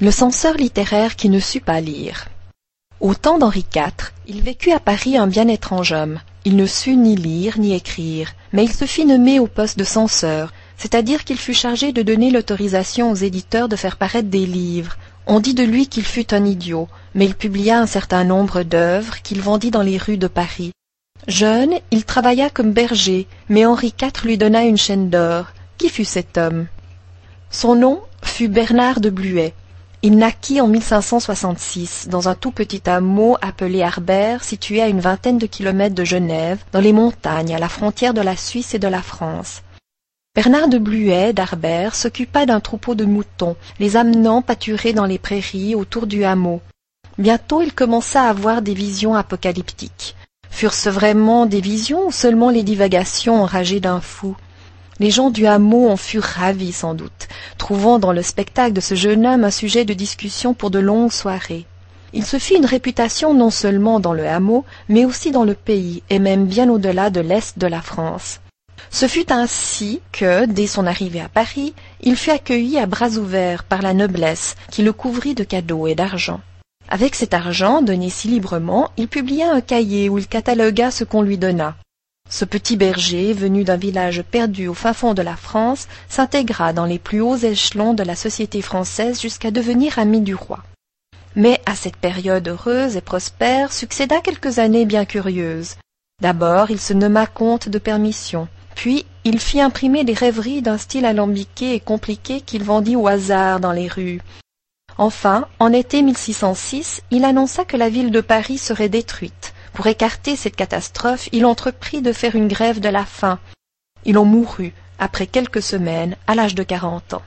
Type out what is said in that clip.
Le censeur littéraire qui ne sut pas lire. Au temps d'Henri IV, il vécut à Paris un bien étrange homme. Il ne sut ni lire ni écrire, mais il se fit nommer au poste de censeur, c'est-à-dire qu'il fut chargé de donner l'autorisation aux éditeurs de faire paraître des livres. On dit de lui qu'il fut un idiot, mais il publia un certain nombre d'œuvres qu'il vendit dans les rues de Paris. Jeune, il travailla comme berger, mais Henri IV lui donna une chaîne d'or. Qui fut cet homme? Son nom fut Bernard de Bluet. Il naquit en 1566 dans un tout petit hameau appelé Harbert, situé à une vingtaine de kilomètres de Genève, dans les montagnes, à la frontière de la Suisse et de la France. Bernard de Bluet d'Harbert s'occupa d'un troupeau de moutons, les amenant pâturer dans les prairies autour du hameau. Bientôt il commença à avoir des visions apocalyptiques. Furent-ce vraiment des visions ou seulement les divagations enragées d'un fou? Les gens du hameau en furent ravis sans doute, trouvant dans le spectacle de ce jeune homme un sujet de discussion pour de longues soirées. Il se fit une réputation non seulement dans le hameau, mais aussi dans le pays, et même bien au-delà de l'Est de la France. Ce fut ainsi que, dès son arrivée à Paris, il fut accueilli à bras ouverts par la noblesse, qui le couvrit de cadeaux et d'argent. Avec cet argent, donné si librement, il publia un cahier où il catalogua ce qu'on lui donna. Ce petit berger, venu d'un village perdu au fin fond de la France, s'intégra dans les plus hauts échelons de la société française jusqu'à devenir ami du roi. Mais à cette période heureuse et prospère succéda quelques années bien curieuses. D'abord, il se nomma comte de permission, puis il fit imprimer des rêveries d'un style alambiqué et compliqué qu'il vendit au hasard dans les rues. Enfin, en été 1606, il annonça que la ville de Paris serait détruite. Pour écarter cette catastrophe, il entreprit de faire une grève de la faim. Il en mourut, après quelques semaines, à l'âge de quarante ans.